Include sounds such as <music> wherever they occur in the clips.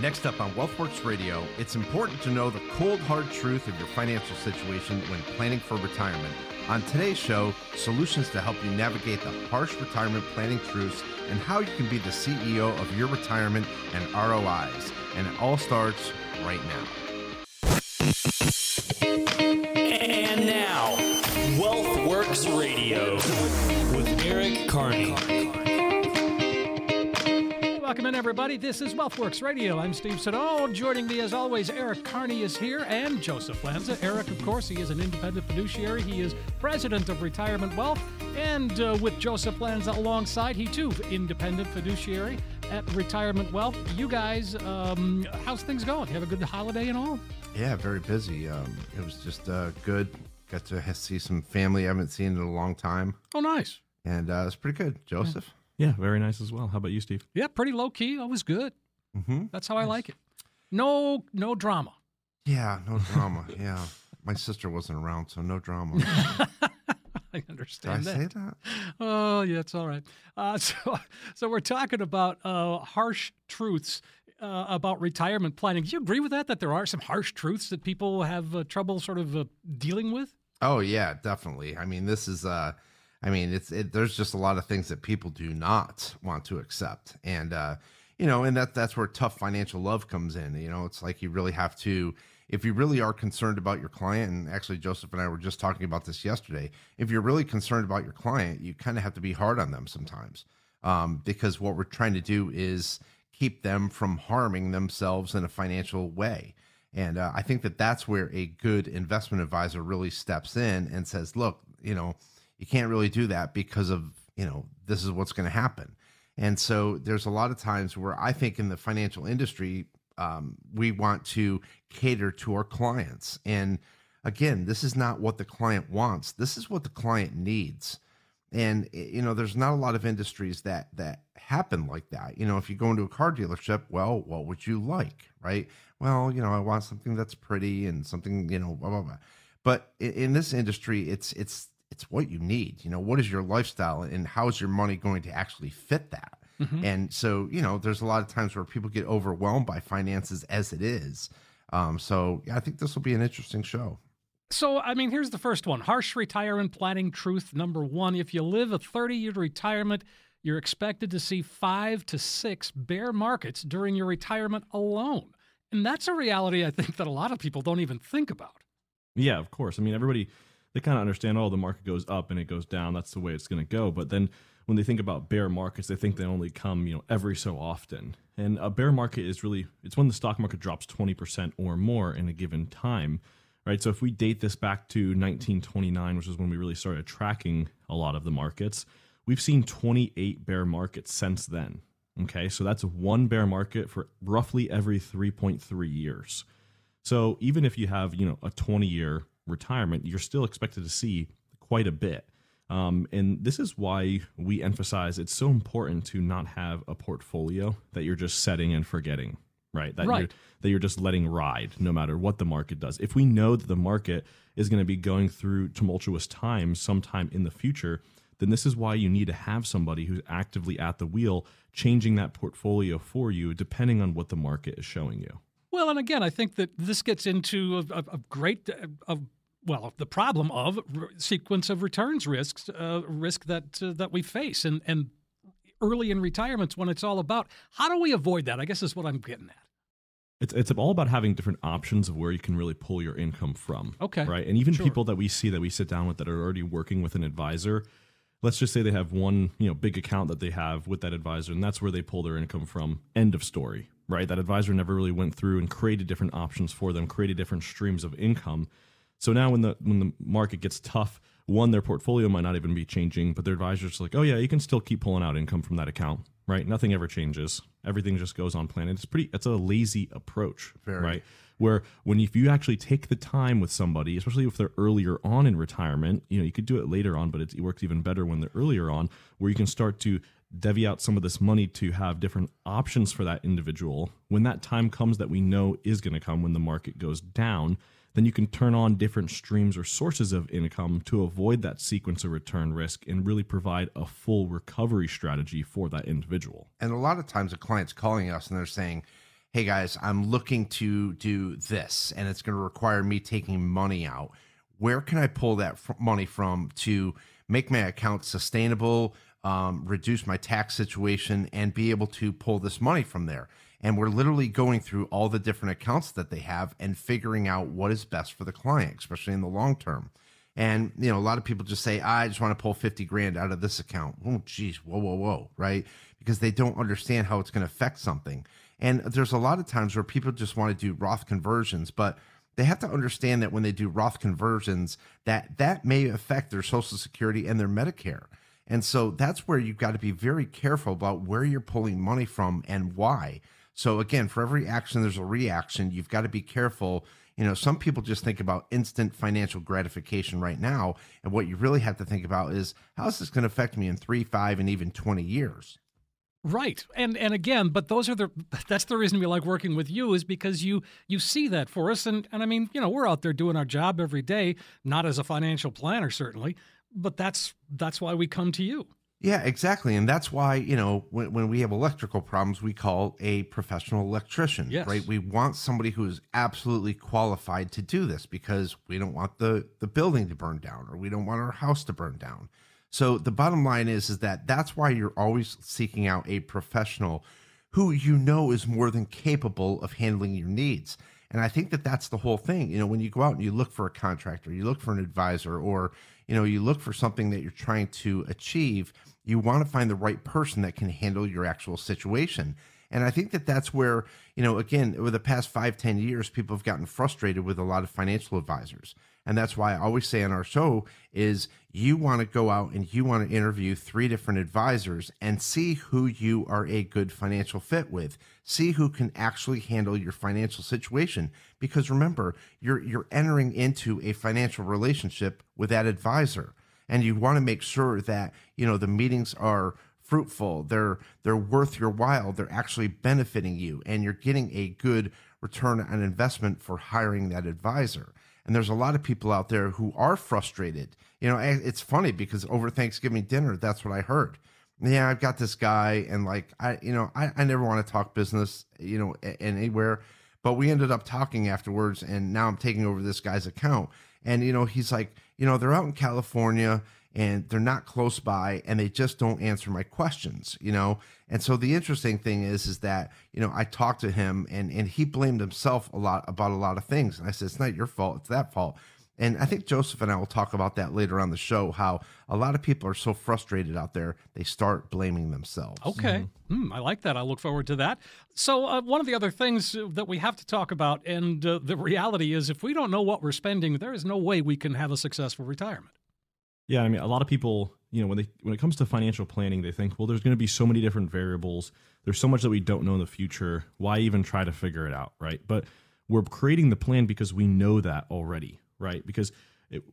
Next up on WealthWorks Radio, it's important to know the cold, hard truth of your financial situation when planning for retirement. On today's show, solutions to help you navigate the harsh retirement planning truths and how you can be the CEO of your retirement and ROIs. And it all starts right now. In, everybody. This is WealthWorks Radio. I'm Steve Siddall. Joining me, as always, Eric Kearney is here and Joseph Lanza. Eric, of course, he is an independent fiduciary. He is president of Retirement Wealth. And uh, with Joseph Lanza alongside, he too, independent fiduciary at Retirement Wealth. You guys, um, how's things going? You have a good holiday and all? Yeah, very busy. Um, it was just uh, good. Got to see some family I haven't seen in a long time. Oh, nice. And uh, it's pretty good. Joseph? Yeah, very nice as well. How about you, Steve? Yeah, pretty low key. Always good. Mm-hmm. That's how I like it. No, no drama. Yeah, no drama. <laughs> yeah. My sister wasn't around, so no drama. <laughs> I understand Did I that. say that? Oh, yeah, it's all right. Uh, <laughs> so, so we're talking about uh, harsh truths uh, about retirement planning. Do you agree with that? That there are some harsh truths that people have uh, trouble sort of uh, dealing with? Oh yeah, definitely. I mean, this is uh I mean, it's it, there's just a lot of things that people do not want to accept. And uh you know, and that that's where tough financial love comes in. You know, it's like you really have to if you really are concerned about your client and actually Joseph and I were just talking about this yesterday, if you're really concerned about your client, you kind of have to be hard on them sometimes. Um because what we're trying to do is keep them from harming themselves in a financial way. And uh, I think that that's where a good investment advisor really steps in and says, look, you know, you can't really do that because of, you know, this is what's going to happen. And so there's a lot of times where I think in the financial industry, um, we want to cater to our clients. And again, this is not what the client wants. This is what the client needs. And eh, you know, there's not a lot of industries that that happen like that. You know, if you go into a car dealership, well, what would you like, right? Well, you know, I want something that's pretty and something, you know, blah blah blah. But in, in this industry, it's it's it's what you need. You know, what is your lifestyle and how is your money going to actually fit that? And so, you know, there's a lot of times where people get overwhelmed by finances as it is. Um, so yeah, I think this will be an interesting show. So, I mean, here's the first one harsh retirement planning truth number one. If you live a 30 year retirement, you're expected to see five to six bear markets during your retirement alone. And that's a reality I think that a lot of people don't even think about. Yeah, of course. I mean, everybody they kind of understand. Oh, the market goes up and it goes down. That's the way it's going to go. But then when they think about bear markets, they think they only come you know every so often. And a bear market is really it's when the stock market drops twenty percent or more in a given time. Right. So if we date this back to 1929, which is when we really started tracking a lot of the markets, we've seen 28 bear markets since then. Okay. So that's one bear market for roughly every 3.3 years. So even if you have, you know, a 20 year retirement, you're still expected to see quite a bit. Um, and this is why we emphasize it's so important to not have a portfolio that you're just setting and forgetting, right? That Right. you're that you're just letting ride no matter what the market does. If we know that the market is going to be going through tumultuous times sometime in the future, then this is why you need to have somebody who's actively at the wheel changing that portfolio for you depending on what the market is showing you. Well, and again, I think that this gets into a, a, a great, of well, the problem of r- sequence of returns risks, uh, risk that uh, that we face, and and early in retirements when it's all about how do we avoid that? I guess is what I'm getting at. It's it's all about having different options of where you can really pull your income from. Okay. Right. And even Sure. people that we see that we sit down with that are already working with an advisor, let's just say they have one, you know, big account that they have with that advisor, and that's where they pull their income from. End of story. Right. That advisor never really went through and created different options for them, created different streams of income. So now when the when the market gets tough, one, their portfolio might not even be changing, but their advisor's like, oh yeah, you can still keep pulling out income from that account, right? Nothing ever changes. Everything just goes on plan. And It's pretty. It's a lazy approach, Very. right? Where when if you actually take the time with somebody, especially if they're earlier on in retirement, you know you could do it later on, but it, it works even better when they're earlier on, where you can start to devy out some of this money to have different options for that individual. When that time comes that we know is going to come when the market goes down, then you can turn on different streams or sources of income to avoid that sequence of return risk and really provide a full recovery strategy for that individual. And a lot of times a client's calling us and they're saying, hey guys, I'm looking to do this and it's going to require me taking money out. Where can I pull that f- money from to make my account sustainable, um, reduce my tax situation, and be able to pull this money from there? And we're literally going through all the different accounts that they have and figuring out what is best for the client, especially in the long term. And you know, a lot of people just say, "I just want to pull fifty grand out of this account." Oh, geez, whoa, whoa, whoa, right? Because they don't understand how it's going to affect something. And there's a lot of times where people just want to do Roth conversions, but they have to understand that when they do Roth conversions, that that may affect their Social Security and their Medicare. And so that's where you've got to be very careful about where you're pulling money from and why. So again, for every action, there's a reaction. You've got to be careful. You know, some people just think about instant financial gratification right now. And what you really have to think about is how is this going to affect me in three, five, and even 20 years? Right. And and again, but those are the <laughs> that's the reason we like working with you is because you you see that for us and and I mean, you know, we're out there doing our job every day, not as a financial planner certainly, but that's that's why we come to you. Yeah, exactly. And that's why, you know, when, when we have electrical problems, we call a professional electrician, Yes. right? We want somebody who is absolutely qualified to do this because we don't want the, the building to burn down or we don't want our house to burn down. So the bottom line is, is that that's why you're always seeking out a professional who you know is more than capable of handling your needs. And I think that that's the whole thing. You know, when you go out and you look for a contractor, you look for an advisor, or, you know, you look for something that you're trying to achieve, you want to find the right person that can handle your actual situation. And I think that that's where, you know, again, over the past five, ten years, people have gotten frustrated with a lot of financial advisors. And that's why I always say on our show is you want to go out and you want to interview three different advisors and see who you are a good financial fit with. See who can actually handle your financial situation. Because remember, you're you're entering into a financial relationship with that advisor. And you want to make sure that, you know, the meetings are fruitful they're they're worth your while they're actually benefiting you and you're getting a good return on investment for hiring that advisor. And there's a lot of people out there who are frustrated. You know it's funny because over thanksgiving dinner that's what i heard. Yeah i've got this guy and like i you know i, I never want to talk business you know anywhere. But we ended up talking afterwards and now i'm taking over this guy's account. And you know he's like you know they're out in california and they're not close by and they just don't answer my questions you know? And so the interesting thing is is that you know i talked to him and and he blamed himself a lot about a lot of things. And i said it's not your fault. It's that fault and i think joseph and i will talk about that later on the show how a lot of people are so frustrated out there they start blaming themselves Okay. Hmm, I like that. I look forward to that. So, uh, one of the other things uh, that we have to talk about, and uh, the reality is, if we don't know what we're spending, there is no way we can have a successful retirement. Yeah, I mean, a lot of people, you know, when they when it comes to financial planning, they think, well, there's going to be so many different variables. There's so much that we don't know in the future. Why even try to figure it out, right? But we're creating the plan because we know that already, right? Because it,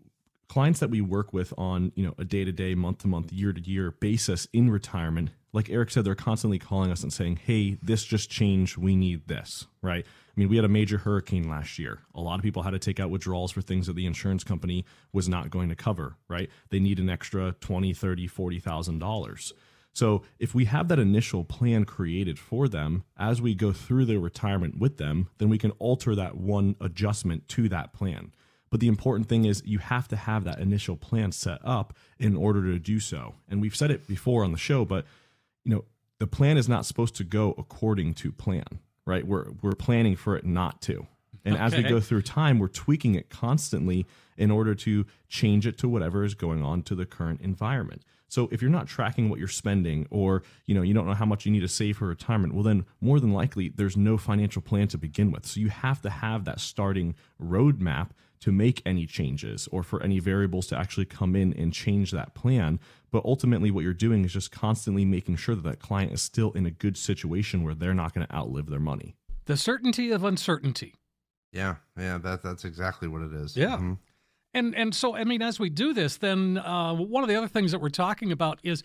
clients that we work with on, you know, a day to day, month to month, year to year basis in retirement, like Eric said, they're constantly calling us and saying, "Hey, this just changed. We need this," right? I mean, we had a major hurricane last year. A lot of people had to take out withdrawals for things that the insurance company was not going to cover, right? They need an extra 20, 30, 40,000 dollars. So, if we have that initial plan created for them as we go through their retirement with them, then we can alter that one adjustment to that plan. But the important thing is you have to have that initial plan set up in order to do so. And we've said it before on the show, but you know, the plan is not supposed to go according to plan, right? We're we're planning for it not to. And as we go through time, we're tweaking it constantly in order to change it to whatever is going on to the current environment. So if you're not tracking what you're spending or, you know, you don't know how much you need to save for retirement, well then more than likely there's no financial plan to begin with. So you have to have that starting roadmap to make any changes or for any variables to actually come in and change that plan. But ultimately, what you're doing is just constantly making sure that that client is still in a good situation where they're not going to outlive their money. The certainty of uncertainty. yeah yeah that that's exactly what it is Yeah. Mhm. And and so I mean, as we do this, then uh, one of the other things that we're talking about is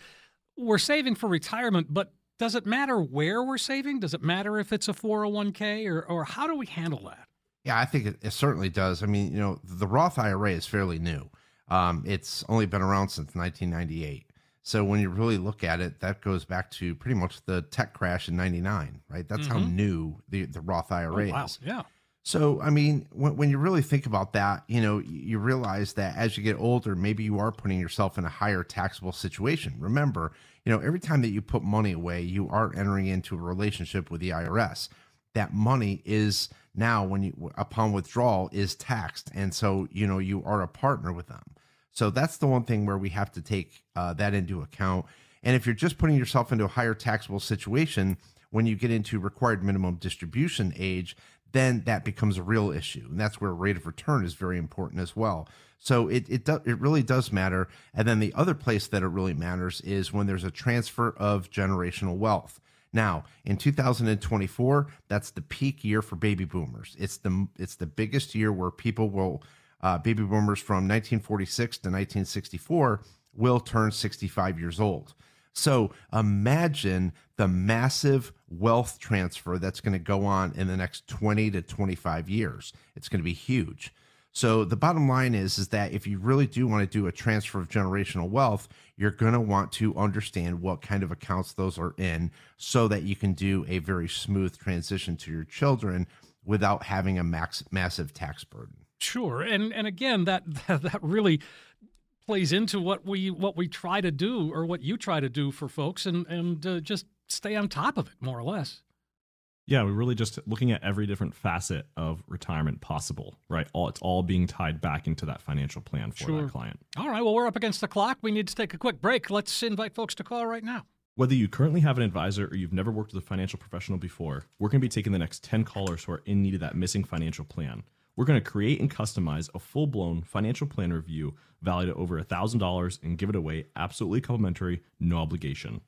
we're saving for retirement, but does it matter where we're saving? Does it matter if it's a 401k or or how do we handle that? Yeah, I think it, it certainly does. I mean, you know, the Roth IRA is fairly new. Um, it's only been around since 1998. So when you really look at it, that goes back to pretty much the tech crash in '99, right? That's how new the the Roth IRA Oh, wow. is. Yeah. So, I mean, when, when you really think about that, you know, you realize that as you get older, maybe you are putting yourself in a higher taxable situation. Remember, you know, every time that you put money away, you are entering into a relationship with the IRS. That money is now, when you upon withdrawal, is taxed, and so you know you are a partner with them. So that's the one thing where we have to take uh, that into account. And if you're just putting yourself into a higher taxable situation, when you get into required minimum distribution age, then that becomes a real issue, and that's where rate of return is very important as well. So it it do, it really does matter. And then the other place that it really matters is when there's a transfer of generational wealth. Now, in 2024, that's the peak year for baby boomers. It's the it's the biggest year where people will uh, baby boomers from 1946 to 1964 will turn 65 years old. So imagine the massive wealth transfer that's going to go on in the next 20 to 25 years. It's going to be huge. So the bottom line is is that if you really do want to do a transfer of generational wealth, you're going to want to understand what kind of accounts those are in so that you can do a very smooth transition to your children without having a max massive tax burden. Sure, and and again, that that really plays into what we what we try to do, or what you try to do for folks, and and uh, just stay on top of it, more or less. Yeah, we're really just looking at every different facet of retirement possible, right? All it's all being tied back into that financial plan for Sure. that client. All right, well, we're up against the clock. We need to take a quick break. Let's invite folks to call right now. Whether you currently have an advisor or you've never worked with a financial professional before, we're going to be taking the next 10 callers who are in need of that missing financial plan. We're going to create and customize a full blown financial plan review valued at over $1,000 and give it away absolutely complimentary, no obligation.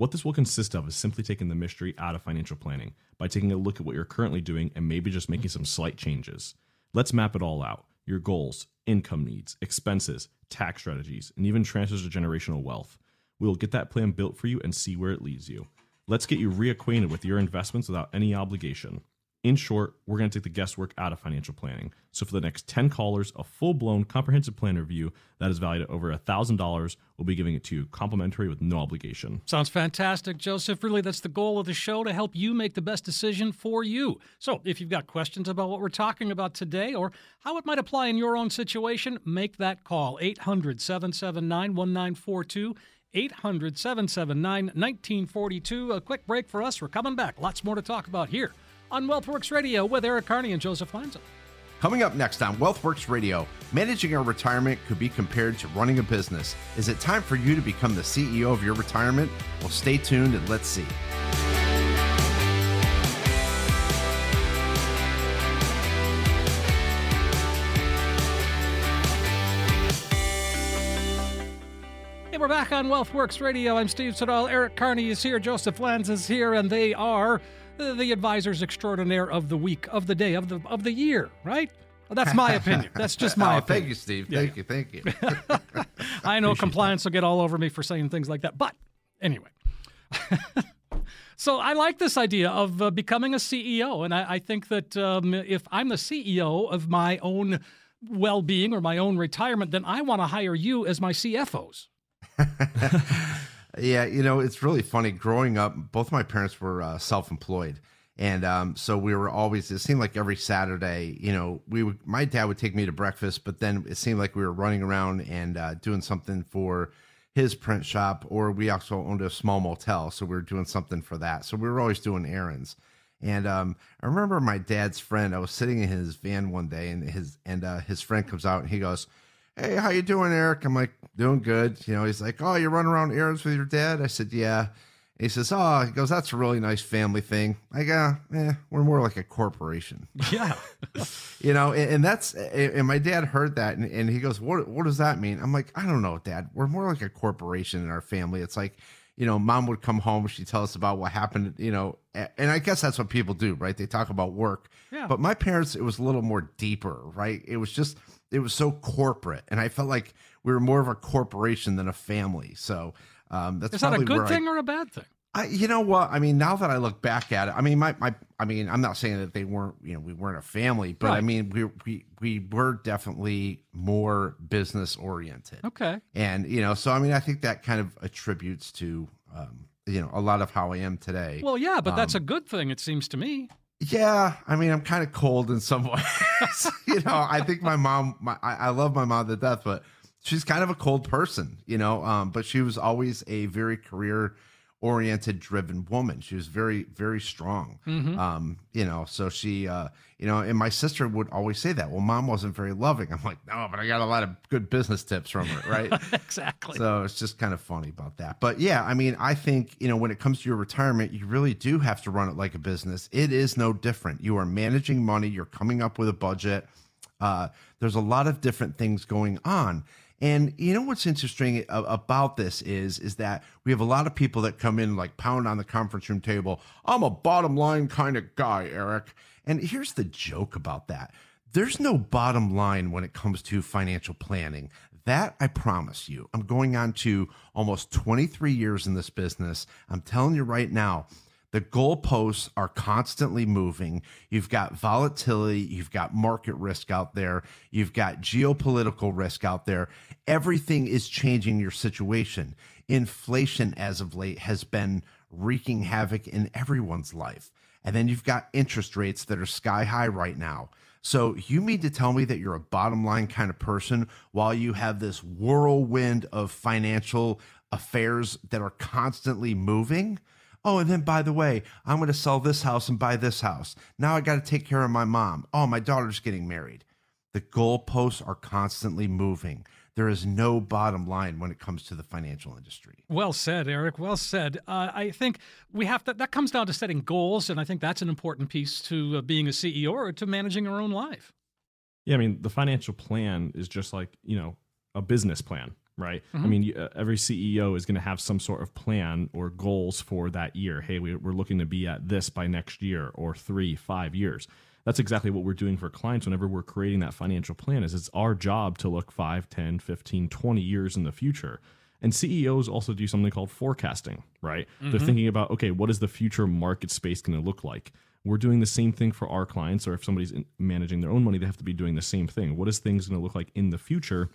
What this will consist of is simply taking the mystery out of financial planning by taking a look at what you're currently doing and maybe just making some slight changes. Let's map it all out your goals, income needs, expenses, tax strategies, and even transfers of generational wealth. We will get that plan built for you and see where it leads you. Let's get you reacquainted with your investments without any obligation. In short, we're going to take the guesswork out of financial planning. So, for the next 10 callers, a full blown comprehensive plan review that is valued at over $1,000, we'll be giving it to you complimentary with no obligation. Sounds fantastic, Joseph. Really, that's the goal of the show to help you make the best decision for you. So, if you've got questions about what we're talking about today or how it might apply in your own situation, make that call 800 779 1942. 800 779 1942. A quick break for us. We're coming back. Lots more to talk about here on WealthWorks Radio with Eric Kearney and Joseph Lanza. Coming up next on WealthWorks Radio, managing a retirement could be compared to running a business. Is it time for you to become the CEO of your retirement? Well, stay tuned and let's see. Hey, we're back on WealthWorks Radio. I'm Steve Siddall. Eric Kearney is here. Joseph Lanz is here, and they are the, the advisors extraordinaire of the week, of the day, of the of the year. Right? Well, that's my opinion. That's just my <laughs> oh, opinion. thank you, Steve. Thank you. Thank you. <laughs> I know compliance will get all over me for saying things like that, but anyway. <laughs> so I like this idea of uh, becoming a CEO, and I, I think that um, if I'm the CEO of my own well-being or my own retirement, then I want to hire you as my CFOs. Yeah, you know, it's really funny. Growing up, both my parents were uh, self-employed, and um, so we were always. It seemed like every Saturday, you know, we would. My dad would take me to breakfast, but then it seemed like we were running around and uh, doing something for his print shop, or we also owned a small motel, so we were doing something for that. So we were always doing errands. And um, I remember my dad's friend. I was sitting in his van one day, and his and uh, his friend comes out, and he goes, "Hey, how you doing, Eric?" I'm like, "Doing good." You know, he's like, "Oh, you run around errands with your dad?" I said, "Yeah." He says, "Oh," he goes, "That's a really nice family thing." I go, "Eh, we're more like a corporation." <laughs> Yeah. you know and, and that's and my dad heard that and, and he goes what what does that mean i'm like i don't know dad we're more like a corporation in our family it's like you know mom would come home she'd tell us about what happened you know and i guess that's what people do right they talk about work Yeah. but my parents it was a little more deeper right it was just it was so corporate and i felt like we were more of a corporation than a family so um that's Is that a good where I- thing or a bad thing? I, you know what? I mean, now that I look back at it, I mean, my, my, I mean, I'm not saying that they weren't, you know, we weren't a family, but I mean, we, we, we were definitely more business oriented. Okay. And, you know, so, I mean, I think that kind of attributes to, um, you know, a lot of how I am today. Well, yeah, but that's a Um, good thing, it seems to me. Yeah, I mean, I'm kind of cold in some <laughs> ways. you know, I think my mom, my, I, I love my mom to death, but she's kind of a cold person, you know. Um, but she was always a very career oriented, driven woman. She was very, very strong. Mhm. Um, you know, so she, uh, you know, and my sister would always say that. Well, mom wasn't very loving. I'm like, no, but I got a lot of good business tips from her, right? <laughs> exactly. So it's just kind of funny about that. But yeah, I mean, I think, you know, when it comes to your retirement, you really do have to run it like a business. It is no different. You are managing money, you're coming up with a budget. Uh, there's a lot of different things going on. And you know what's interesting about this is is that we have a lot of people that come in like pound on the conference room table. I'm a bottom line kind of guy, Eric. And here's the joke about that. There's no bottom line when it comes to financial planning. That I promise you. I'm going on to almost 23 years in this business. I'm telling you right now, the goalposts are constantly moving. You've got volatility, you've got market risk out there, you've got geopolitical risk out there. Everything is changing your situation. Inflation, as of late, has been wreaking havoc in everyone's life. And then you've got interest rates that are sky high right now. So you mean to tell me that you're a bottom line kind of person while you have this whirlwind of financial affairs that are constantly moving? Oh, and then by the way, I'm going to sell this house and buy this house. Now I got to take care of my mom. Oh, my daughter's getting married. The goalposts are constantly moving. There is no bottom line when it comes to the financial industry. Well said, Eric. Well said. Uh, I think we have to, that comes down to setting goals, and I think that's an important piece to uh, being a CEO or to managing our own life. Yeah, I mean, the financial plan is just like, you know, a business plan, right? I Mhm. mean, uh, every CEO is going to have some sort of plan or goals for that year. Hey, we, we're looking to be at this by next year or three, five years. That's exactly what we're doing for clients whenever we're creating that financial plan is it's our job to look 5, 10, 15, 20 years in the future. And CEOs also do something called forecasting, right? They're thinking about, okay, what is the future market space going to look like? We're doing the same thing for our clients, or if somebody's managing their own money, they have to be doing the same thing. What is things going to look like in the future?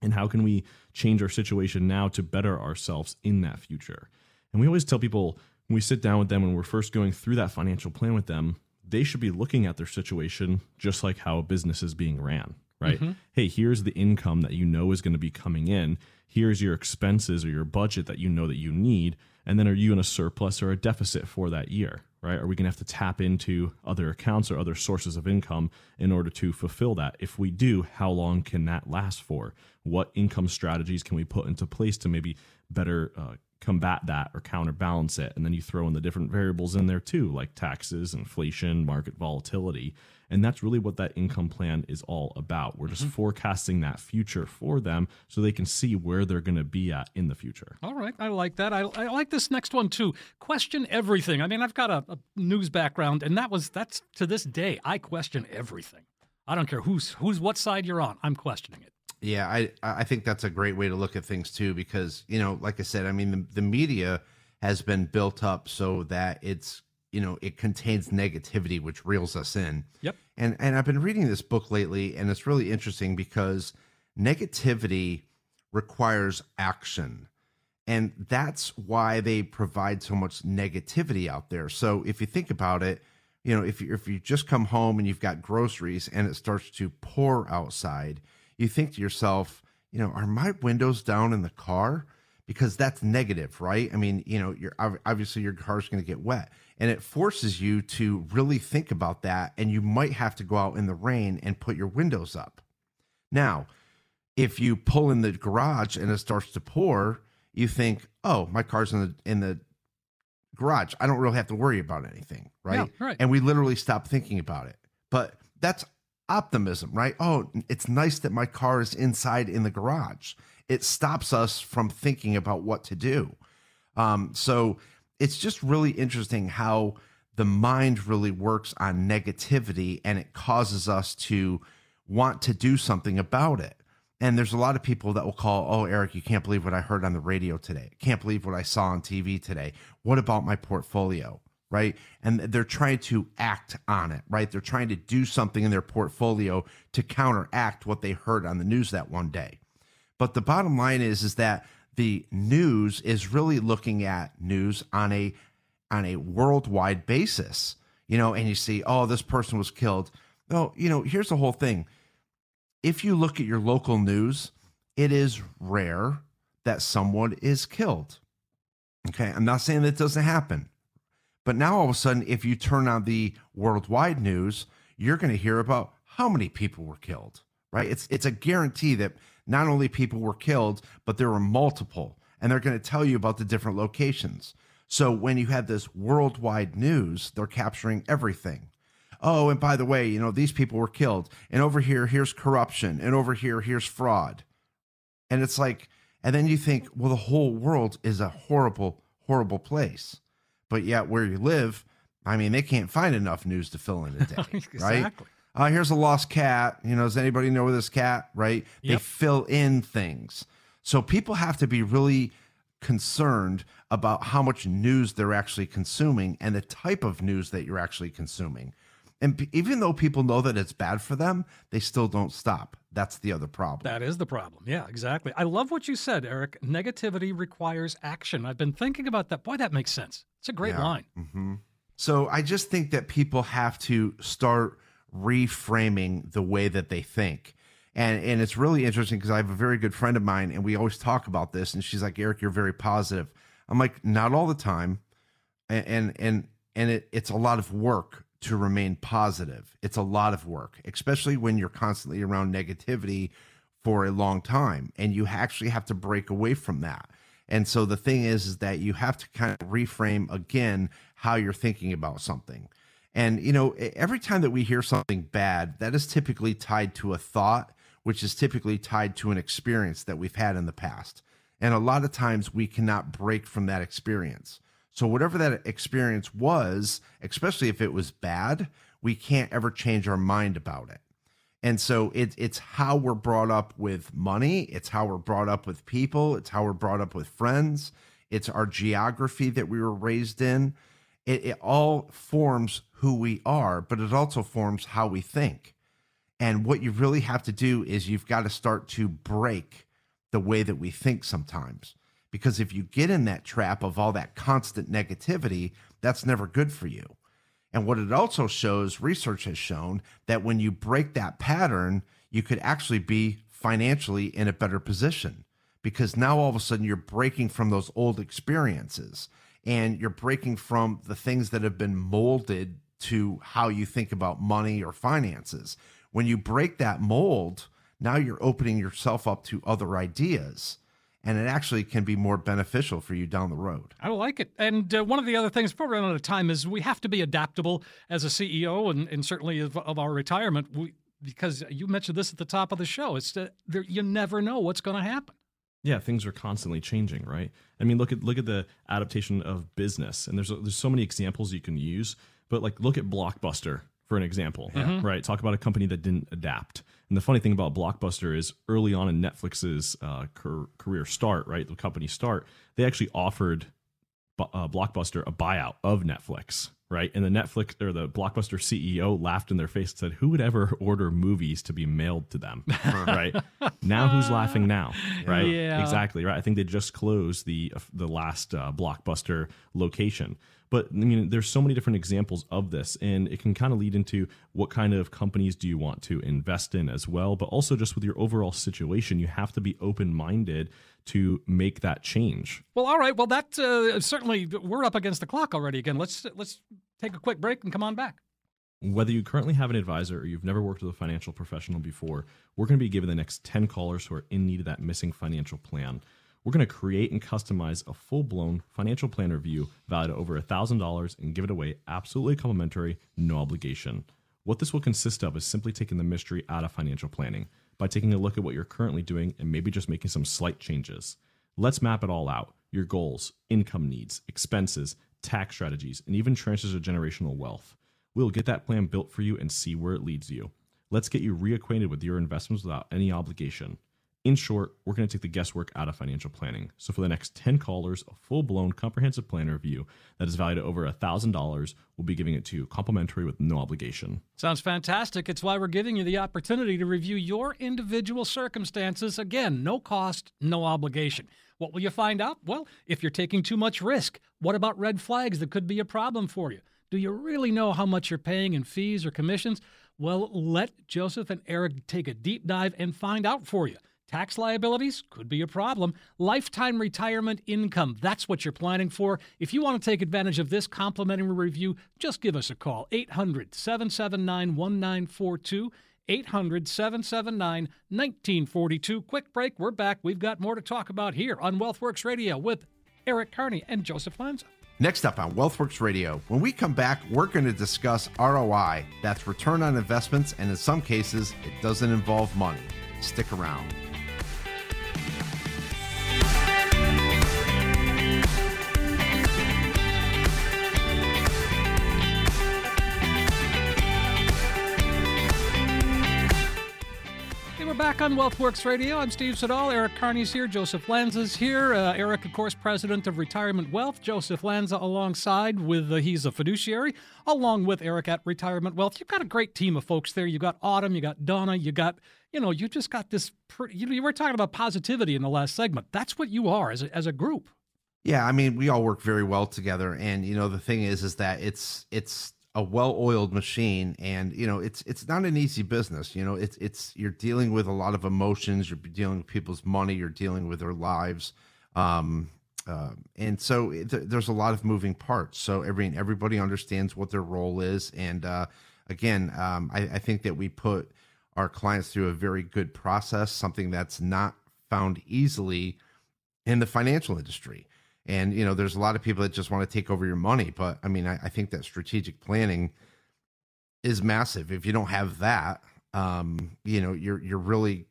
And how can we change our situation now to better ourselves in that future? And we always tell people when we sit down with them when we're first going through that financial plan with them, they should be looking at their situation just like how a business is being ran, right? Mm-hmm. Hey, here's the income that you know is going to be coming in. Here's your expenses or your budget that you know that you need. And then are you in a surplus or a deficit for that year, right? Are we going to have to tap into other accounts or other sources of income in order to fulfill that? If we do, how long can that last for? What income strategies can we put into place to maybe better uh, combat that or counterbalance it? And then you throw in the different variables in there too, like taxes, inflation, market volatility. And that's really what that income plan is all about. We're just mm-hmm. forecasting that future for them so they can see where they're going to be at in the future. All right, I like that. I, I like this next one too. Question everything. I mean, I've got a, a news background, and that was that's to this day I question everything. I don't care who's who's what side you're on. I'm questioning it. Yeah, I I think that's a great way to look at things too, because you know, like I said, I mean, the, the media has been built up so that it's you know it contains negativity, which reels us in. Yep. And and I've been reading this book lately, and it's really interesting because negativity requires action. And that's why they provide so much negativity out there. So if you think about it, you know, if you if you just come home and you've got groceries and it starts to pour outside, you think to yourself, you know, are my windows down in the car? Because that's negative, right? I mean, you know, you're obviously your car's going to get wet, and it forces you to really think about that. And you might have to go out in the rain and put your windows up. Now, if you pull in the garage and it starts to pour, you think, "Oh, my car's in the in the garage. I don't really have to worry about anything, right?" Yeah, right. And we literally stop thinking about it. But that's optimism, right? Oh, it's nice that my car is inside in the garage. It stops us from thinking about what to do. Um, so it's just really interesting how the mind really works on negativity and it causes us to want to do something about it. And there's a lot of people that will call, Oh, Eric, you can't believe what I heard on the radio today. Can't believe what I saw on TV today. What about my portfolio? Right. And they're trying to act on it, right? They're trying to do something in their portfolio to counteract what they heard on the news that one day. But the bottom line is, is that the news is really looking at news on a on a worldwide basis. You know, and you see, oh, this person was killed. No, you know, here's the whole thing. If you look at your local news, it is rare that someone is killed. Okay. I'm not saying that doesn't happen. But now all of a sudden, if you turn on the worldwide news, you're going to hear about how many people were killed, right? It's it's a guarantee that not only people were killed, but there were multiple, and they're going to tell you about the different locations. So when you have this worldwide news, they're capturing everything. Oh, and by the way, you know, these people were killed. And over here, here's corruption. And over here, here's fraud. And it's like, and then you think, well, the whole world is a horrible, horrible place. But yet, where you live, I mean, they can't find enough news to fill in a <laughs> day, exactly. right? Uh, here's a lost cat. You know, does anybody know where this cat? Right? They fill in things. So people have to be really concerned about how much news they're actually consuming and the type of news that you're actually consuming. And p- even though people know that it's bad for them, they still don't stop. That's the other problem. That is the problem. Yeah, exactly. I love what you said, Eric. Negativity requires action. I've been thinking about that. Boy, that makes sense. It's a great Yeah. line. hmm So I just think that people have to start reframing the way that they think. And and it's really interesting because I have a very good friend of mine and we always talk about this and she's like, Eric, you're very positive. I'm like, not all the time. And and and, and it, it's a lot of work to remain positive. It's a lot of work, especially when you're constantly around negativity for a long time and you actually have to break away from that. And so the thing is, is that you have to kind of reframe again how you're thinking about something. And, you know, every time that we hear something bad, that is typically tied to a thought, which is typically tied to an experience that we've had in the past. And a lot of times we cannot break from that experience. So, whatever that experience was, especially if it was bad, we can't ever change our mind about it. And so it, it's how we're brought up with money. It's how we're brought up with people. It's how we're brought up with friends. It's our geography that we were raised in. It, it all forms who we are, but it also forms how we think. And what you really have to do is you've got to start to break the way that we think sometimes. Because if you get in that trap of all that constant negativity, that's never good for you. And what it also shows, research has shown that when you break that pattern, you could actually be financially in a better position because now all of a sudden you're breaking from those old experiences and you're breaking from the things that have been molded to how you think about money or finances. When you break that mold, now you're opening yourself up to other ideas and it actually can be more beneficial for you down the road. I like it. And uh, one of the other things, before we run out of time, is we have to be adaptable as a CEO and, and certainly of, of our retirement. We, because you mentioned this at the top of the show, it's that there, you never know what's going to happen. Yeah things are constantly changing right? I mean look at look at the adaptation of business and there's there's so many examples you can use but like look at blockbuster for an example right? Talk about a company that didn't adapt. And the funny thing about blockbuster is early on in netflix's uh, car- career start right the company start they actually offered uh, blockbuster a buyout of netflix right? And the netflix or the blockbuster ceo laughed in their face and said who would ever order movies to be mailed to them? <laughs> Right? Now who's laughing now right? Yeah. exactly right? I think they just closed the the last uh, blockbuster location. But i mean there's so many different examples of this and it can kind of lead into what kind of companies do you want to invest in as well but also just with your overall situation you have to be open-minded to make that change Well, all right. Well, that uh, certainly we're up against the clock already. Again, let's let's take a quick break and come on back. Whether you currently have an advisor or you've never worked with a financial professional before, we're going to be giving the next 10 callers who are in need of that missing financial plan. We're going to create and customize a full blown financial plan review valued at over $1,000 and give it away absolutely complimentary, no obligation. What this will consist of is simply taking the mystery out of financial planning by taking a look at what you're currently doing and maybe just making some slight changes. Let's map it all out your goals, income needs, expenses, tax strategies, and even transfers of generational wealth. We'll get that plan built for you and see where it leads you. Let's get you reacquainted with your investments without any obligation. In short, we're going to take the guesswork out of financial planning. So for the next 10 callers, a full-blown comprehensive plan review that is valued at over $1,000, we'll be giving it to you complimentary with no obligation. Sounds fantastic. It's why we're giving you the opportunity to review your individual circumstances. Again, no cost, no obligation. What will you find out? Well, if you're taking too much risk, what about red flags that could be a problem for you? Do you really know how much you're paying in fees or commissions? Well, let Joseph and Eric take a deep dive and find out for you. Tax liabilities could be a problem. Lifetime retirement income, that's what you're planning for. If you want to take advantage of this complimentary review, just give us a call 800 779 1942. 800 779 1942. Quick break. We're back. We've got more to talk about here on WealthWorks Radio with Eric Kearney and Joseph Lanza. Next up on WealthWorks Radio, when we come back, we're going to discuss ROI. That's return on investments, and in some cases, it doesn't involve money. Stick around. Back on WealthWorks Radio. I'm Steve Siddall. Eric Kearney's here. Joseph Lanza's here. Uh, Eric, of course, president of Retirement Wealth. Joseph Lanza alongside with, uh, he's a fiduciary, along with Eric at Retirement Wealth. You've got a great team of folks there. You got Autumn, you got Donna, you got, you know, you just got this, pretty, you, you were talking about positivity in the last segment. That's what you are as a, as a group. Yeah, I mean, we all work very well together, and you know, the thing is, is that it's it's a well-oiled machine and you know it's it's not an easy business you know it's it's you're dealing with a lot of emotions you're dealing with people's money you're dealing with their lives um uh, and so th- there's a lot of moving parts so every everybody understands what their role is and uh again um I, I think that we put our clients through a very good process something that's not found easily in the financial industry and you know, there's a lot of people that just want to take over your money. But I mean, I, I think that strategic planning is massive. If you don't have that, um, you know, you're you're really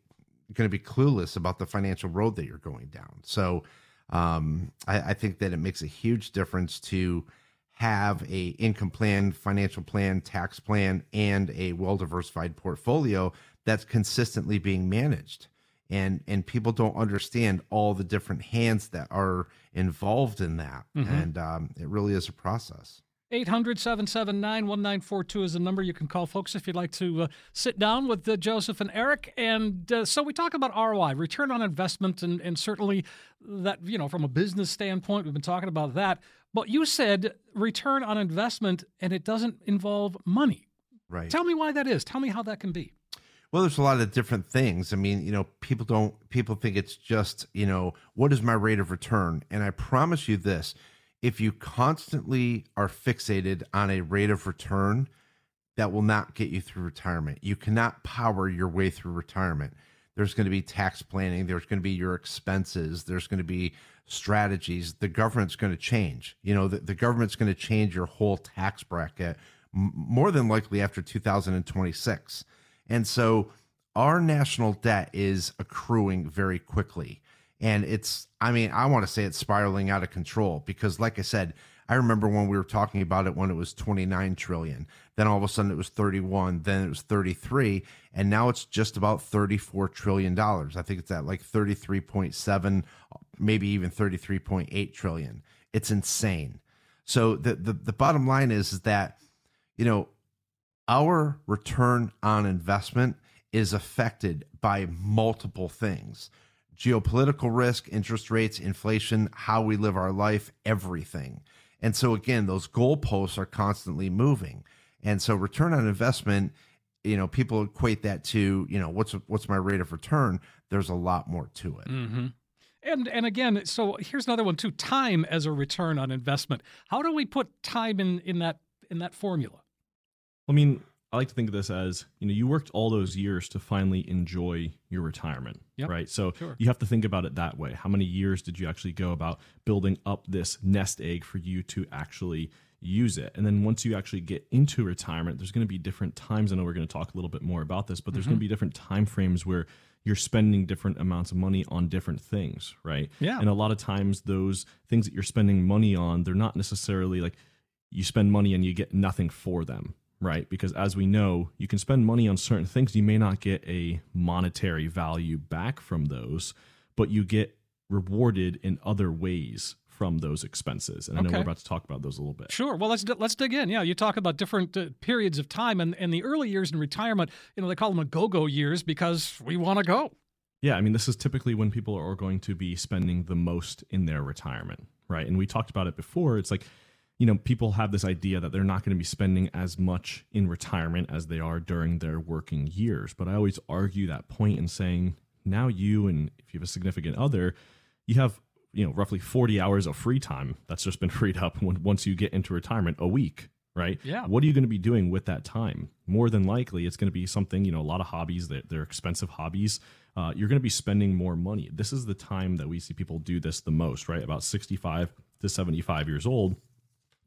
going to be clueless about the financial road that you're going down. So um, I, I think that it makes a huge difference to have a income plan, financial plan, tax plan, and a well diversified portfolio that's consistently being managed and and people don't understand all the different hands that are involved in that mm-hmm. and um, it really is a process 800 779 1942 is the number you can call, folks, if you'd like to uh, sit down with uh, Joseph and Eric. And uh, so we talk about ROI, return on investment, and, and certainly that, you know, from a business standpoint, we've been talking about that. But you said return on investment and it doesn't involve money. Right. Tell me why that is. Tell me how that can be. Well, there's a lot of different things. I mean, you know, people don't, people think it's just, you know, what is my rate of return? And I promise you this if you constantly are fixated on a rate of return, that will not get you through retirement. You cannot power your way through retirement. There's going to be tax planning, there's going to be your expenses, there's going to be strategies. The government's going to change. You know, the, the government's going to change your whole tax bracket more than likely after 2026 and so our national debt is accruing very quickly. And it's, I mean, I want to say it's spiraling out of control because, like I said, I remember when we were talking about it when it was 29 trillion. Then all of a sudden it was 31. Then it was 33. And now it's just about 34 trillion dollars. I think it's at like 33.7, maybe even 33.8 trillion. It's insane. So the, the, the bottom line is, is that, you know, our return on investment is affected by multiple things geopolitical risk, interest rates, inflation, how we live our life, everything. And so, again, those goalposts are constantly moving. And so, return on investment, you know, people equate that to, you know, what's what's my rate of return? There's a lot more to it. Mm-hmm. And and again, so here's another one too: time as a return on investment. How do we put time in in that in that formula? I mean, I like to think of this as you know you worked all those years to finally enjoy your retirement, yep. right? So sure. you have to think about it that way. How many years did you actually go about building up this nest egg for you to actually use it? And then once you actually get into retirement, there's going to be different times. I know we're going to talk a little bit more about this, but there's mm-hmm. going to be different time frames where you're spending different amounts of money on different things, right? Yeah. And a lot of times those things that you're spending money on, they're not necessarily like you spend money and you get nothing for them right? Because as we know, you can spend money on certain things, you may not get a monetary value back from those, but you get rewarded in other ways from those expenses. And I know Okay. we're about to talk about those a little bit. Sure. Well, let's let's dig in. Yeah, you talk about different uh, periods of time, and and the early years in retirement. You know, they call them a go-go years because we want to go. Yeah, I mean, this is typically when people are going to be spending the most in their retirement, right? And we talked about it before. It's like, you know, people have this idea that they're not going to be spending as much in retirement as they are during their working years. But I always argue that point in saying, now you and if you have a significant other, you have, you know, roughly 40 hours of free time that's just been <laughs> freed up when, once you get into retirement a week. Right. Yeah. What are you going to be doing with that time? More than likely, it's going to be something, you know, a lot of hobbies that they're expensive hobbies uh, you're going to be spending more money. This is the time that we see people do this the most, right? About 65 to 75 years old,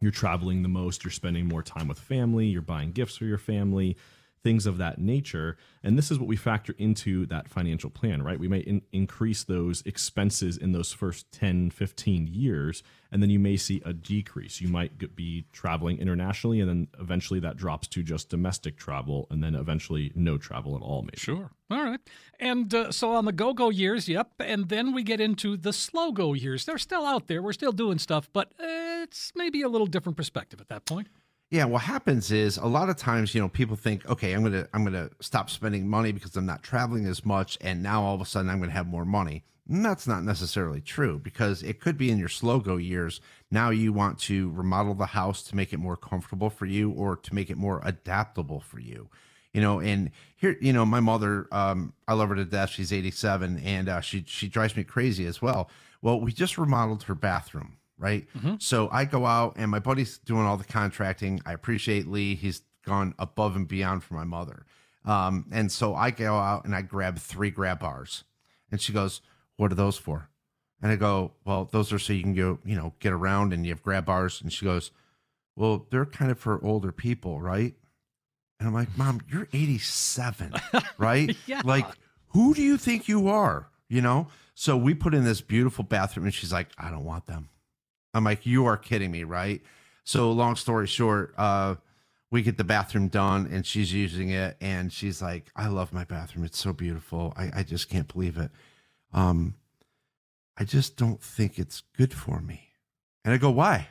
you're traveling the most, you're spending more time with family, you're buying gifts for your family, things of that nature. And this is what we factor into that financial plan, right? We may in- increase those expenses in those first 10, 15 years, and then you may see a decrease. You might g- be traveling internationally, and then eventually that drops to just domestic travel, and then eventually no travel at all, maybe. Sure. All right. And uh, so on the go go years, yep. And then we get into the slow go years. They're still out there. We're still doing stuff, but uh, it's maybe a little different perspective at that point. Yeah, what happens is a lot of times, you know, people think, okay, I'm gonna I'm gonna stop spending money because I'm not traveling as much, and now all of a sudden I'm gonna have more money. And that's not necessarily true because it could be in your slow go years. Now you want to remodel the house to make it more comfortable for you or to make it more adaptable for you. You know, and here, you know, my mother, um, I love her to death. She's 87 and uh, she she drives me crazy as well. Well, we just remodeled her bathroom right? So I go out and my buddy's doing all the contracting. I appreciate Lee. He's gone above and beyond for my mother. Um, and so I go out and I grab three grab bars. And she goes, What are those for? And I go, Well, those are so you can go, you know, get around and you have grab bars. And she goes, Well, they're kind of for older people, right? And I'm like, Mom, you're 87, <laughs> right? Yeah. Like, who do you think you are? You know? So we put in this beautiful bathroom and she's like, I don't want them. I'm like, you are kidding me, right? So long story short, uh, we get the bathroom done and she's using it and she's like, I love my bathroom. It's so beautiful. I, I just can't believe it. Um, I just don't think it's good for me. And I go, why?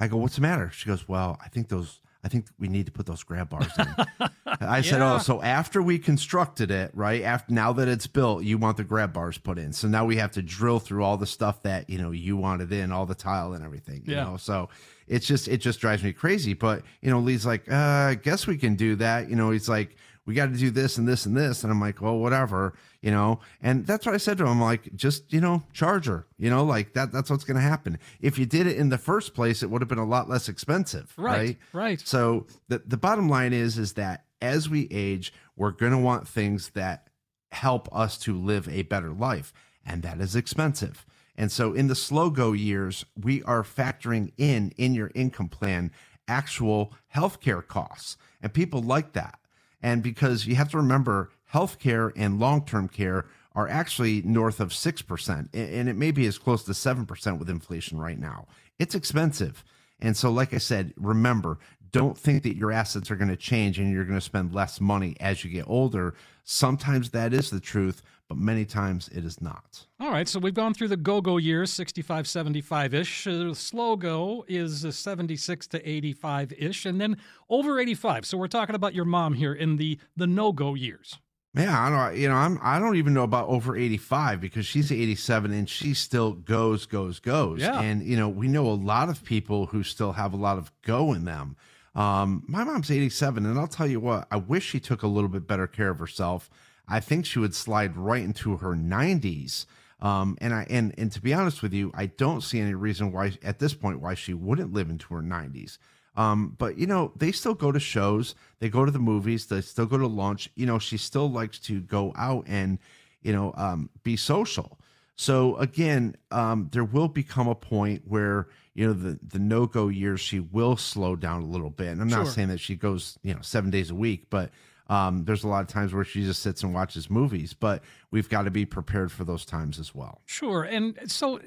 I go, what's the matter? She goes, well, I think those, I think we need to put those grab bars in. <laughs> I said, Yeah. oh, so after we constructed it, right? After now that it's built, you want the grab bars put in. So now we have to drill through all the stuff that you know you wanted in, all the tile and everything. You Yeah. know, so it's just it just drives me crazy. But you know, Lee's like, uh, I guess we can do that. You know, he's like, we got to do this and this and this, and I'm like, well, whatever. You know, and that's what I said to him. I'm like, just you know, charge her. You know, like that. That's what's going to happen. If you did it in the first place, it would have been a lot less expensive, Right, right? right. So the the bottom line is is that as we age, we're going to want things that help us to live a better life, and that is expensive. And so in the slow go years, we are factoring in in your income plan actual healthcare costs, and people like that. And because you have to remember, healthcare and long-term care are actually north of 6%, and it may be as close to 7% with inflation right now. It's expensive. And so, like I said, remember, don't think that your assets are going to change and you're going to spend less money as you get older. Sometimes that is the truth, but many times it is not. All right, so we've gone through the go go years, 65, 75 ish. Uh, slow go is uh, 76 to 85 ish, and then over 85. So we're talking about your mom here in the, the no go years. Yeah, I don't. You know, I'm. I don't even know about over 85 because she's 87 and she still goes, goes, goes. Yeah. And you know, we know a lot of people who still have a lot of go in them. Um, my mom's 87, and I'll tell you what. I wish she took a little bit better care of herself. I think she would slide right into her 90s. Um, and I and and to be honest with you, I don't see any reason why at this point why she wouldn't live into her 90s. Um, but you know, they still go to shows, they go to the movies, they still go to lunch. You know, she still likes to go out and, you know, um, be social. So again, um, there will become a point where you know the the no go years she will slow down a little bit. And I'm not Sure. saying that she goes you know seven days a week, but um, there's a lot of times where she just sits and watches movies. But we've got to be prepared for those times as well. Sure. And so uh,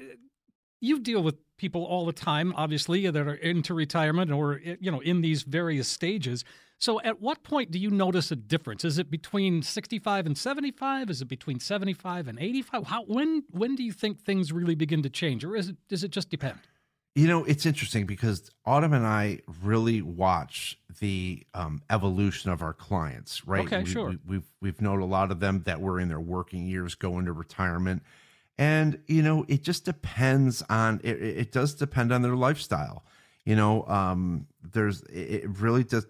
you deal with people all the time, obviously, that are into retirement or, uh, you know, in these various stages. So, at what point do you notice a difference? Is it between 65 and 75? Is it between 75 and 85? How, when when do you think things really begin to change, or is it does it just depend? You know, it's interesting because Autumn and I really watch the um, evolution of our clients, right? Okay, we, sure. We, we've we've known a lot of them that were in their working years, go into retirement, and you know, it just depends on it. It does depend on their lifestyle. You know, um, there's it it really does.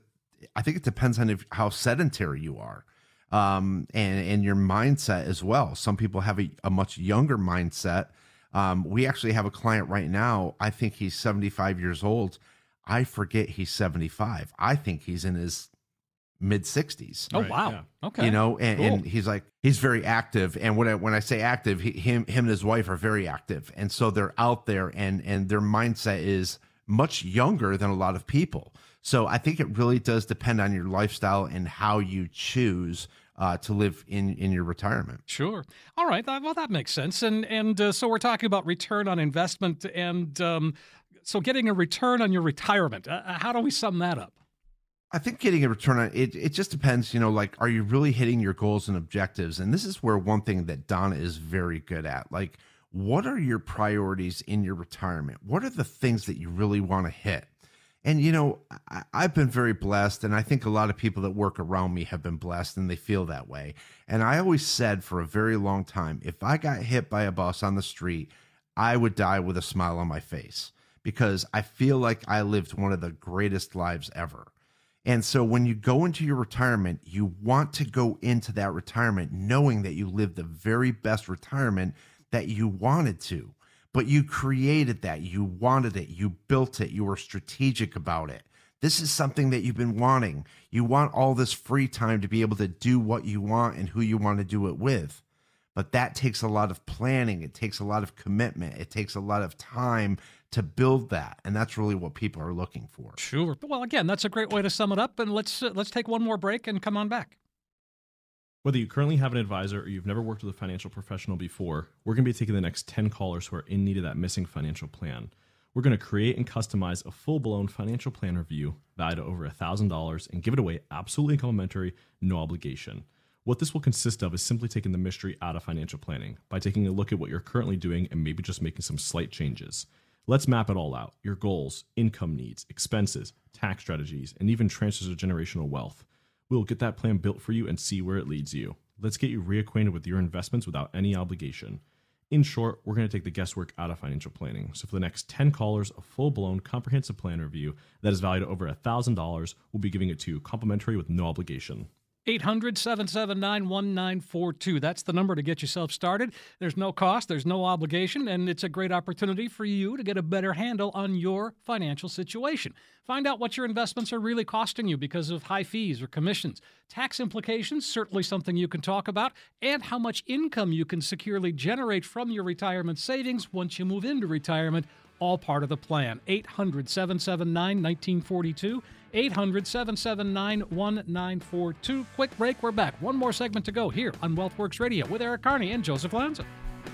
I think it depends on if, how sedentary you are, um, and and your mindset as well. Some people have a, a much younger mindset. Um, we actually have a client right now. I think he's 75 years old. I forget he's 75. I think he's in his mid 60s. Oh Right, wow. yeah. Okay. You know, and, Cool. and he's like he's very active. And when I when I say active, he, him him and his wife are very active, and so they're out there, and and their mindset is much younger than a lot of people. So I think it really does depend on your lifestyle and how you choose uh, to live in in your retirement. Sure. All right. Well, that makes sense. And and uh, so we're talking about return on investment, and um, so getting a return on your retirement. Uh, uh, how do we sum that up? I think getting a return on it, it just depends, you know, like, are you really hitting your goals and objectives? And this is where one thing that Donna is very good at. Like, what are your priorities in your retirement? What are the things that you really want to hit? And, you know, I, I've been very blessed. And I think a lot of people that work around me have been blessed and they feel that way. And I always said for a very long time if I got hit by a bus on the street, I would die with a smile on my face because I feel like I lived one of the greatest lives ever. And so when you go into your retirement, you want to go into that retirement knowing that you lived the very best retirement that you wanted to. But you created that, you wanted it, you built it, you were strategic about it. This is something that you've been wanting. You want all this free time to be able to do what you want and who you want to do it with. But that takes a lot of planning, it takes a lot of commitment, it takes a lot of time to build that. And that's really what people are looking for. Sure. Well, again, that's a great way to sum it up. And let's uh, let's take one more break and come on back. Whether you currently have an advisor or you've never worked with a financial professional before, we're going to be taking the next 10 callers who are in need of that missing financial plan. We're going to create and customize a full blown financial plan review valued at over $1,000 and give it away absolutely complimentary, no obligation. What this will consist of is simply taking the mystery out of financial planning by taking a look at what you're currently doing and maybe just making some slight changes. Let's map it all out your goals, income needs, expenses, tax strategies, and even transfers of generational wealth. We'll get that plan built for you and see where it leads you. Let's get you reacquainted with your investments without any obligation. In short, we're going to take the guesswork out of financial planning. So, for the next 10 callers, a full blown comprehensive plan review that is valued at over $1,000, we'll be giving it to you complimentary with no obligation. 800 779 1942. That's the number to get yourself started. There's no cost, there's no obligation, and it's a great opportunity for you to get a better handle on your financial situation. Find out what your investments are really costing you because of high fees or commissions. Tax implications, certainly something you can talk about, and how much income you can securely generate from your retirement savings once you move into retirement all part of the plan. 800 779 1942. 800 779 1942. Quick break, we're back. One more segment to go here on WealthWorks Radio with Eric Kearney and Joseph Lanza.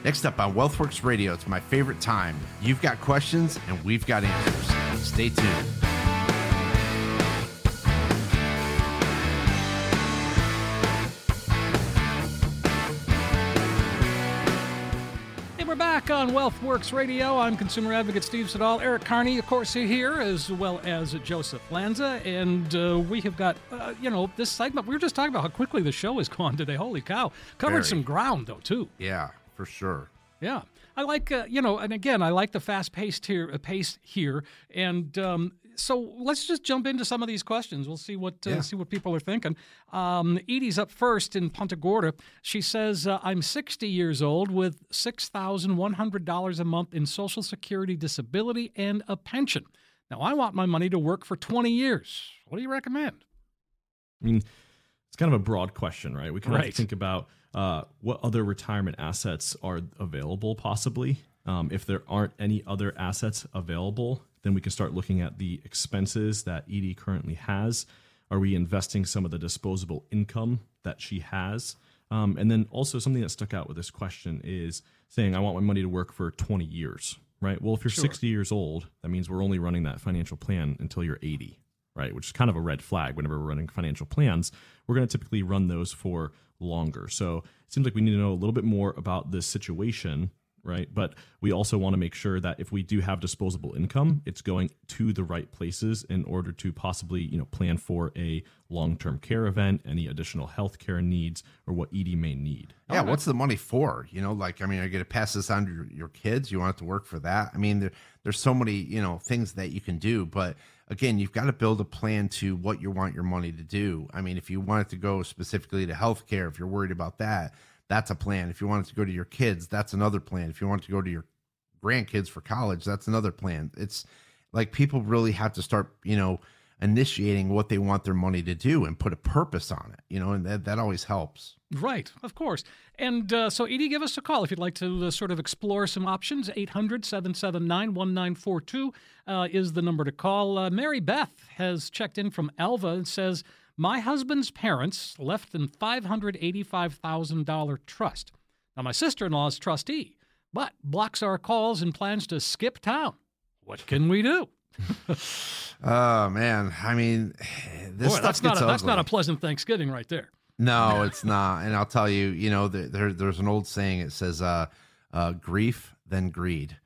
Next up on WealthWorks Radio, it's my favorite time. You've got questions and we've got answers. Stay tuned. Back on WealthWorks Radio. I'm consumer advocate Steve Siddall. Eric Kearney, of course, here, as well as Joseph Lanza. And uh, we have got, uh, you know, this segment. We were just talking about how quickly the show has <laughs> gone today. Holy cow. Covered Very. some ground, though, too. Yeah, for sure. Yeah, I like uh, you know, and again, I like the fast paced here, uh, pace here, and um, so let's just jump into some of these questions. We'll see what uh, Yeah. see what people are thinking. Um, Edie's up first in Punta Gorda. She says, uh, "I'm 60 years old with six thousand one hundred dollars a month in Social Security, disability, and a pension. Now I want my money to work for 20 years. What do you recommend?" I mean, it's kind of a broad question, right? We kind of Right. to think about uh, what other retirement assets are available, possibly. Um, if there aren't any other assets available, then we can start looking at the expenses that Edie currently has. Are we investing some of the disposable income that she has? Um, and then also something that stuck out with this question is saying, I want my money to work for 20 years, right? Well, if you're 60 years old, that means we're only running that financial plan until you're 80 right? Which is kind of a red flag whenever we're running financial plans. We're going to typically run those for longer. So it seems like we need to know a little bit more about this situation right? But we also want to make sure that if we do have disposable income, it's going to the right places in order to possibly, you know, plan for a long-term care event, any additional health care needs, or what Edie may need. Yeah, what's the money for? You know, like I mean, are you going to pass this on to your, your kids? You want it to work for that? I mean, there, there's so many you know things that you can do, but again, you've got to build a plan to what you want your money to do. I mean, if you want it to go specifically to healthcare, if you're worried about that, that's a plan. If you want it to go to your kids, that's another plan. If you want to go to your grandkids for college, that's another plan. It's like people really have to start, you know, initiating what they want their money to do and put a purpose on it, you know, and that, that always helps. Right, of course. And uh, so, Edie, give us a call if you'd like to uh, sort of explore some options. 800 779 1942 uh, is the number to call. Uh, Mary Beth has checked in from Alva and says, my husband's parents left an $585,000 trust. Now, my sister in law is trustee, but blocks our calls and plans to skip town. What can we do? <laughs> oh, man. I mean, this Boy, that's, not a, that's not a pleasant Thanksgiving right there. No, it's not. And I'll tell you, you know, there there's an old saying. It says, uh, uh, "Grief, then greed."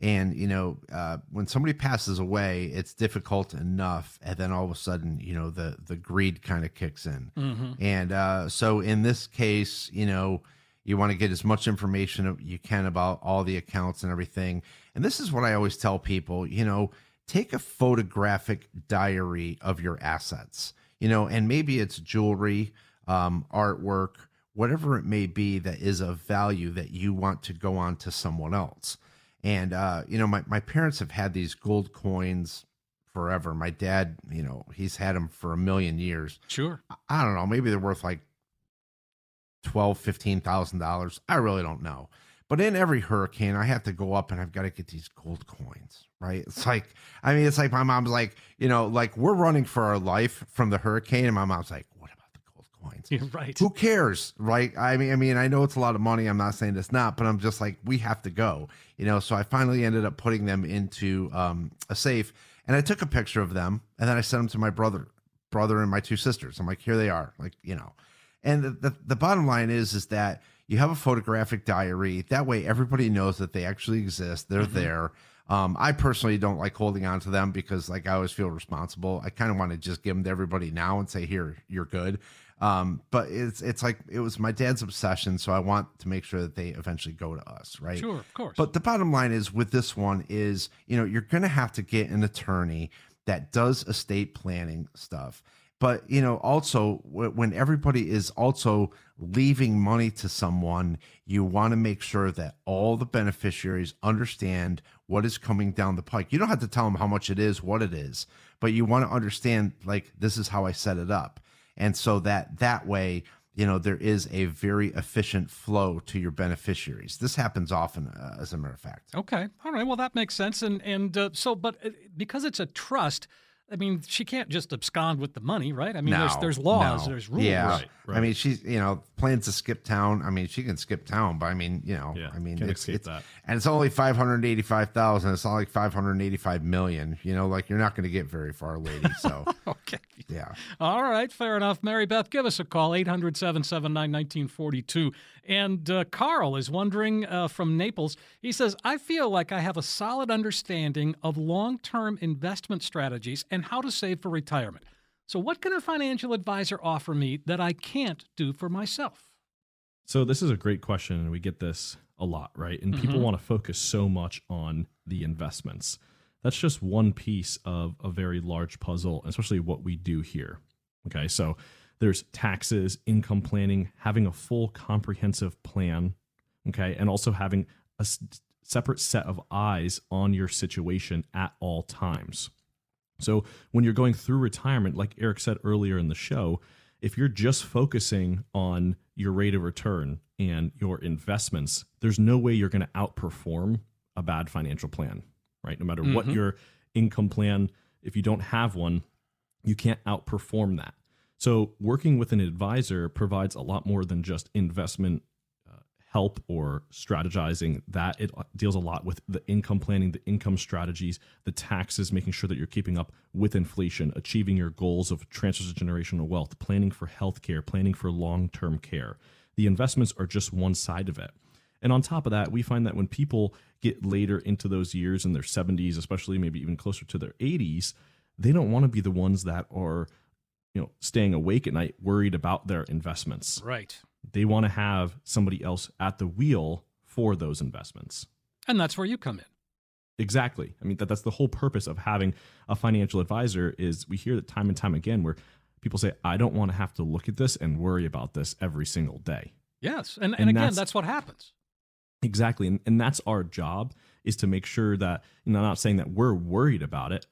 And you know, uh, when somebody passes away, it's difficult enough, and then all of a sudden, you know, the the greed kind of kicks in. And uh, so, in this case, you know, you want to get as much information you can about all the accounts and everything. And this is what I always tell people. You know, take a photographic diary of your assets. You know, and maybe it's jewelry um, artwork, whatever it may be that is of value that you want to go on to someone else. And, uh, you know, my, my parents have had these gold coins forever. My dad, you know, he's had them for a million years. Sure. I don't know, maybe they're worth like twelve, fifteen thousand dollars. I really don't know. But in every hurricane, I have to go up and I've got to get these gold coins, right? It's like, I mean, it's like my mom's like, you know, like we're running for our life from the hurricane, and my mom's like, what about the gold coins? <laughs> You're right. Who cares, right? I mean, I mean, I know it's a lot of money. I'm not saying it's not, but I'm just like, we have to go, you know. So I finally ended up putting them into um, a safe, and I took a picture of them, and then I sent them to my brother, brother, and my two sisters. I'm like, here they are, like, you know. And the, the, the bottom line is, is that you have a photographic diary. That way, everybody knows that they actually exist. They're there. Um, I personally don't like holding on to them because, like, I always feel responsible. I kind of want to just give them to everybody now and say, "Here, you're good." Um, but it's it's like it was my dad's obsession, so I want to make sure that they eventually go to us, right? Sure, of course. But the bottom line is with this one is, you know, you're going to have to get an attorney that does estate planning stuff. But, you know, also when everybody is also leaving money to someone, you want to make sure that all the beneficiaries understand what is coming down the pike. You don't have to tell them how much it is, what it is, but you want to understand like this is how I set it up. And so that that way, you know, there is a very efficient flow to your beneficiaries. This happens often, uh, as a matter of fact. Okay. All right. Well, that makes sense. And and uh, so, but uh, because it's a trust, I mean, she can't just abscond with the money, right? I mean, there's No, there's laws, no. there's rules. Yeah, Right, I mean, she's you know plans to skip town. I mean, she can skip town, but I mean, you know, Yeah, I mean, can't it's, escape it's that. and it's only five hundred eighty-five thousand. It's not like five hundred eighty-five million. You know, like you're not going to get very far, lady. So <laughs> Okay. yeah, All right, fair enough. Mary Beth, give us a call, 800 779 1942. And uh, Carl is wondering uh, from Naples. He says, I feel like I have a solid understanding of long term investment strategies and how to save for retirement. So, what can a financial advisor offer me that I can't do for myself? So this is a great question, and we get this a lot, right? And people mm-hmm. want to focus so much on the investments. That's just one piece of a very large puzzle, especially what we do here. Okay, so there's taxes, income planning, having a full comprehensive plan, okay, and also having a separate set of eyes on your situation at all times. So when you're going through retirement, like Eric said earlier in the show, if you're just focusing on your rate of return and your investments, there's no way you're going to outperform a bad financial plan, right? No matter what mm-hmm. your income plan, if you don't have one, you can't outperform that. So working with an advisor provides a lot more than just investment help or strategizing that it deals a lot with the income planning the income strategies the taxes making sure that you're keeping up with inflation achieving your goals of transfers of generational wealth planning for healthcare planning for long-term care. The investments are just one side of it. And on top of that we find that when people get later into those years in their 70s especially maybe even closer to their 80s they don't want to be the ones that are you know staying awake at night worried about their investments. Right. They want to have somebody else at the wheel for those investments. And that's where you come in. Exactly. I mean that that's the whole purpose of having a financial advisor is we hear that time and time again where people say I don't want to have to look at this and worry about this every single day. Yes. And, and, And again, that's- that's what happens. Exactly. And, and that's our job is to make sure that you know, I'm not saying that we're worried about it,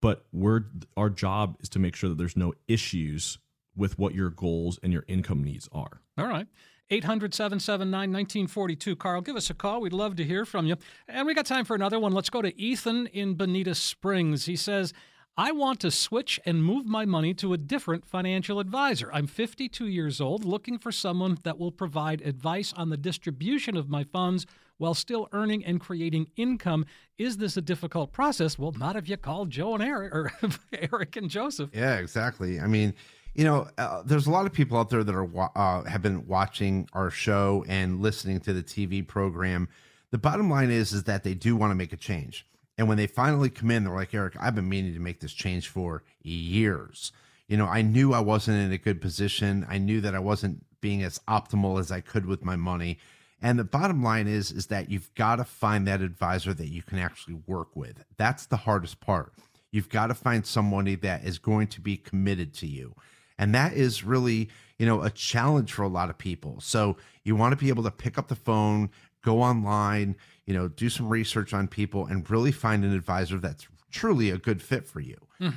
but we're our job is to make sure that there's no issues with what your goals and your income needs are. All right. 800 779 1942. Carl, give us a call. We'd love to hear from you. And we got time for another one. Let's go to Ethan in Bonita Springs. He says, I want to switch and move my money to a different financial advisor. I'm 52 years old, looking for someone that will provide advice on the distribution of my funds while still earning and creating income. Is this a difficult process? Well, not if you call Joe and Eric or <laughs> Eric and Joseph. Yeah, exactly. I mean, you know, uh, there's a lot of people out there that are uh, have been watching our show and listening to the TV program. The bottom line is is that they do want to make a change, and when they finally come in, they're like, Eric, I've been meaning to make this change for years. You know, I knew I wasn't in a good position. I knew that I wasn't being as optimal as I could with my money. And the bottom line is is that you've got to find that advisor that you can actually work with. That's the hardest part. You've got to find somebody that is going to be committed to you. And that is really, you know, a challenge for a lot of people. So you want to be able to pick up the phone, go online, you know, do some research on people and really find an advisor that's truly a good fit for you.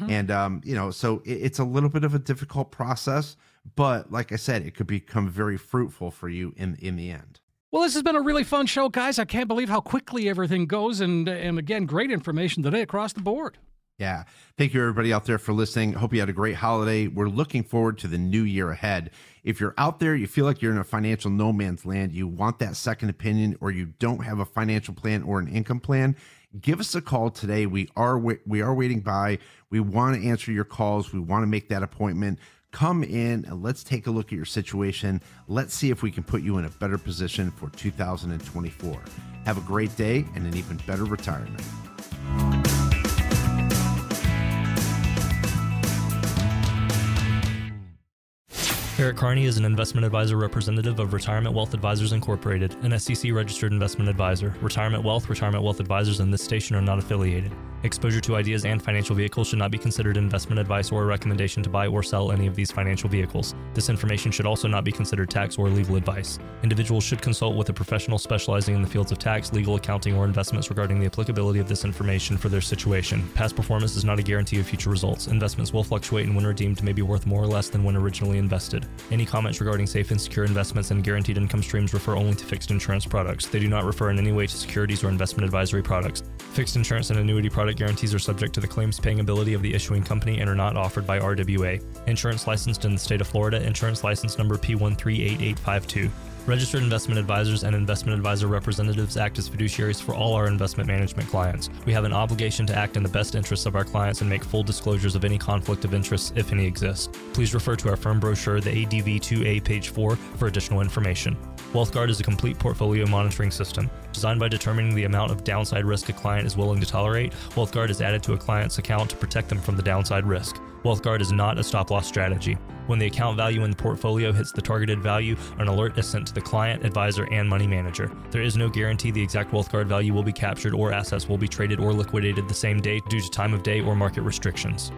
And um, you know, so it, it's a little bit of a difficult process, but like I said, it could become very fruitful for you in in the end. Well, this has been a really fun show, guys. I can't believe how quickly everything goes, and and again, great information today across the board. Yeah. Thank you, everybody out there, for listening. Hope you had a great holiday. We're looking forward to the new year ahead. If you're out there, you feel like you're in a financial no man's land, you want that second opinion, or you don't have a financial plan or an income plan, give us a call today. We are we are waiting by. We want to answer your calls. We want to make that appointment. Come in and let's take a look at your situation. Let's see if we can put you in a better position for 2024. Have a great day and an even better retirement. Eric Kearney is an investment advisor representative of Retirement Wealth Advisors Incorporated, an SEC registered investment advisor. Retirement Wealth, Retirement Wealth Advisors, and this station are not affiliated. Exposure to ideas and financial vehicles should not be considered investment advice or a recommendation to buy or sell any of these financial vehicles. This information should also not be considered tax or legal advice. Individuals should consult with a professional specializing in the fields of tax, legal, accounting, or investments regarding the applicability of this information for their situation. Past performance is not a guarantee of future results. Investments will fluctuate and when redeemed may be worth more or less than when originally invested. Any comments regarding safe and secure investments and guaranteed income streams refer only to fixed insurance products. They do not refer in any way to securities or investment advisory products. Fixed insurance and annuity product guarantees are subject to the claims paying ability of the issuing company and are not offered by RWA. Insurance licensed in the state of Florida, insurance license number P138852. Registered investment advisors and investment advisor representatives act as fiduciaries for all our investment management clients. We have an obligation to act in the best interests of our clients and make full disclosures of any conflict of interest, if any exist. Please refer to our firm brochure, the ADV 2A, page 4, for additional information. WealthGuard is a complete portfolio monitoring system. Designed by determining the amount of downside risk a client is willing to tolerate, WealthGuard is added to a client's account to protect them from the downside risk. WealthGuard is not a stop loss strategy. When the account value in the portfolio hits the targeted value, an alert is sent to the client, advisor, and money manager. There is no guarantee the exact WealthGuard value will be captured or assets will be traded or liquidated the same day due to time of day or market restrictions.